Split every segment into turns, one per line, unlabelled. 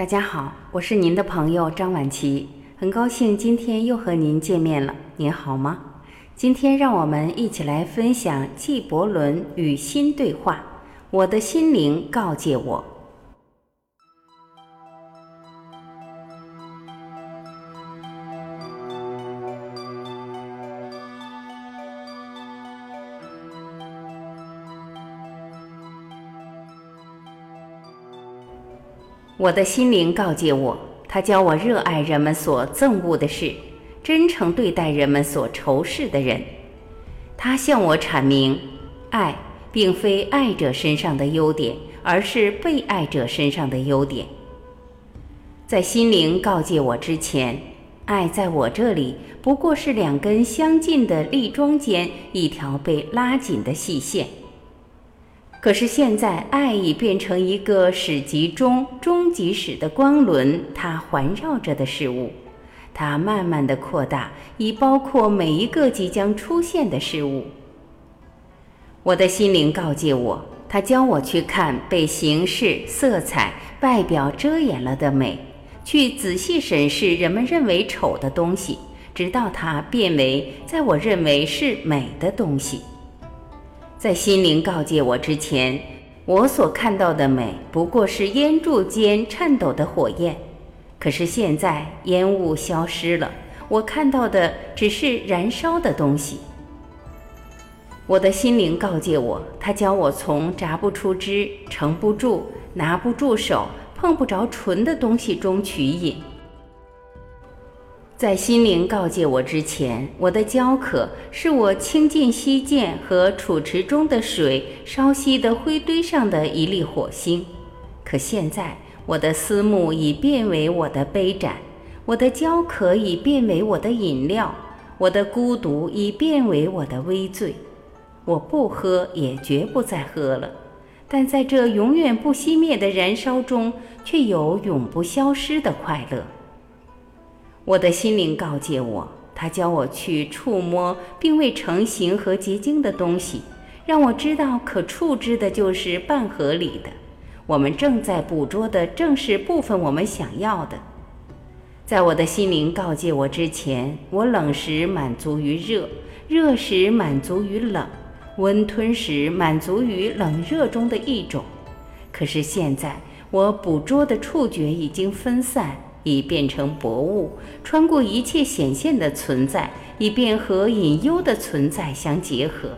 大家好，我是您的朋友张婉琪，很高兴今天又和您见面了。您好吗？今天让我们一起来分享纪伯伦与心对话。我的心灵告诫我。我的心灵告诫我，他教我热爱人们所憎恶的事，真诚对待人们所仇视的人。他向我阐明，爱并非爱者身上的优点，而是被爱者身上的优点。在心灵告诫我之前，爱在我这里不过是两根相近的立桩间一条被拉紧的细线。可是现在，爱已变成一个始即终、终即始的光轮，它环绕着的事物，它慢慢的扩大，以包括每一个即将出现的事物。我的心灵告诫我，它教我去看被形式、色彩、外表遮掩了的美，去仔细审视人们认为丑的东西，直到它变为在我认为是美的东西。在心灵告诫我之前，我所看到的美不过是烟柱间颤抖的火焰。可是现在烟雾消失了，我看到的只是燃烧的东西。我的心灵告诫我，他教我从榨不出汁、盛不住、拿不住手、碰不着唇的东西中取饮。在心灵告诫我之前，我的焦渴是我倾尽溪涧和储池中的水烧熄的灰堆上的一粒火星。可现在，我的思慕已变为我的杯盏，我的焦渴已变为我的饮料，我的孤独已变为我的微醉。我不喝，也绝不再喝了。但在这永远不熄灭的燃烧中，却有永不消失的快乐。我的心灵告诫我，他教我去触摸并未成型和结晶的东西，让我知道可触知的就是半合理的。我们正在捕捉的正是部分我们想要的。在我的心灵告诫我之前，我冷时满足于热，热时满足于冷，温吞时满足于冷热中的一种。可是现在，我捕捉的触觉已经分散。已变成薄雾，穿过一切显现的存在，以便和隐幽的存在相结合。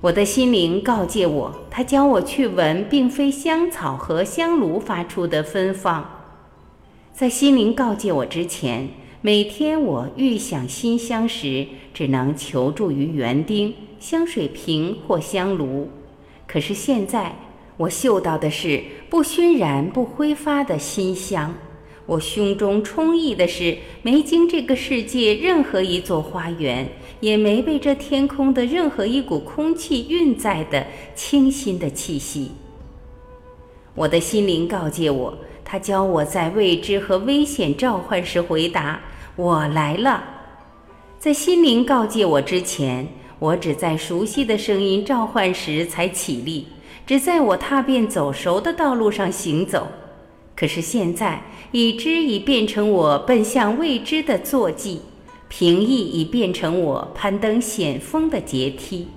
我的心灵告诫我，他教我去闻，并非香草和香炉发出的芬芳。在心灵告诫我之前，每天我欲想馨香时，只能求助于园丁、香水瓶或香炉。可是现在。我嗅到的是不熏染、不挥发的馨香，我胸中充溢的是没经这个世界任何一座花园，也没被这天空的任何一股空气运载的清新的气息。我的心灵告诫我，他教我在未知和危险召唤时回答：“我来了。”在心灵告诫我之前，我只在熟悉的声音召唤时才起立。只在我踏遍走熟的道路上行走，可是现在已知已变成我奔向未知的坐骑，平易已变成我攀登险峰的阶梯。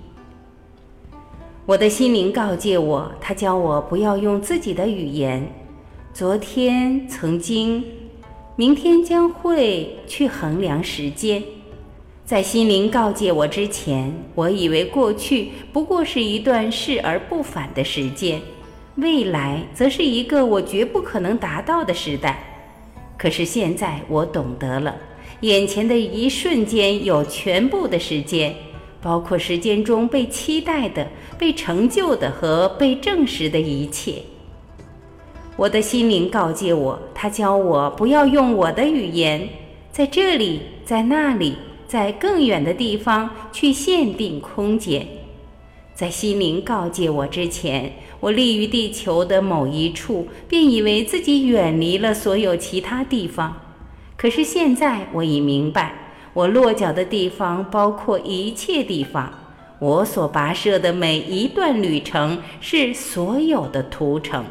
我的心灵告诫我，他教我不要用自己的语言。昨天曾经，明天将会去衡量时间。在心灵告诫我之前，我以为过去不过是一段逝而不返的时间，未来则是一个我绝不可能达到的时代。可是现在我懂得了，眼前的一瞬间有全部的时间，包括时间中被期待的、被成就的和被证实的一切。我的心灵告诫我，他教我不要用我的语言，在这里，在那里。在更远的地方去限定空间，在心灵告诫我之前，我立于地球的某一处，便以为自己远离了所有其他地方。可是现在我已明白，我落脚的地方包括一切地方。我所跋涉的每一段旅程是所有的途程。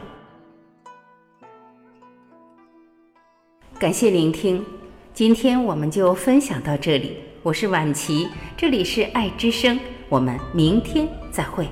感谢聆听，今天我们就分享到这里。我是婉琪，这里是爱之声，我们明天再会。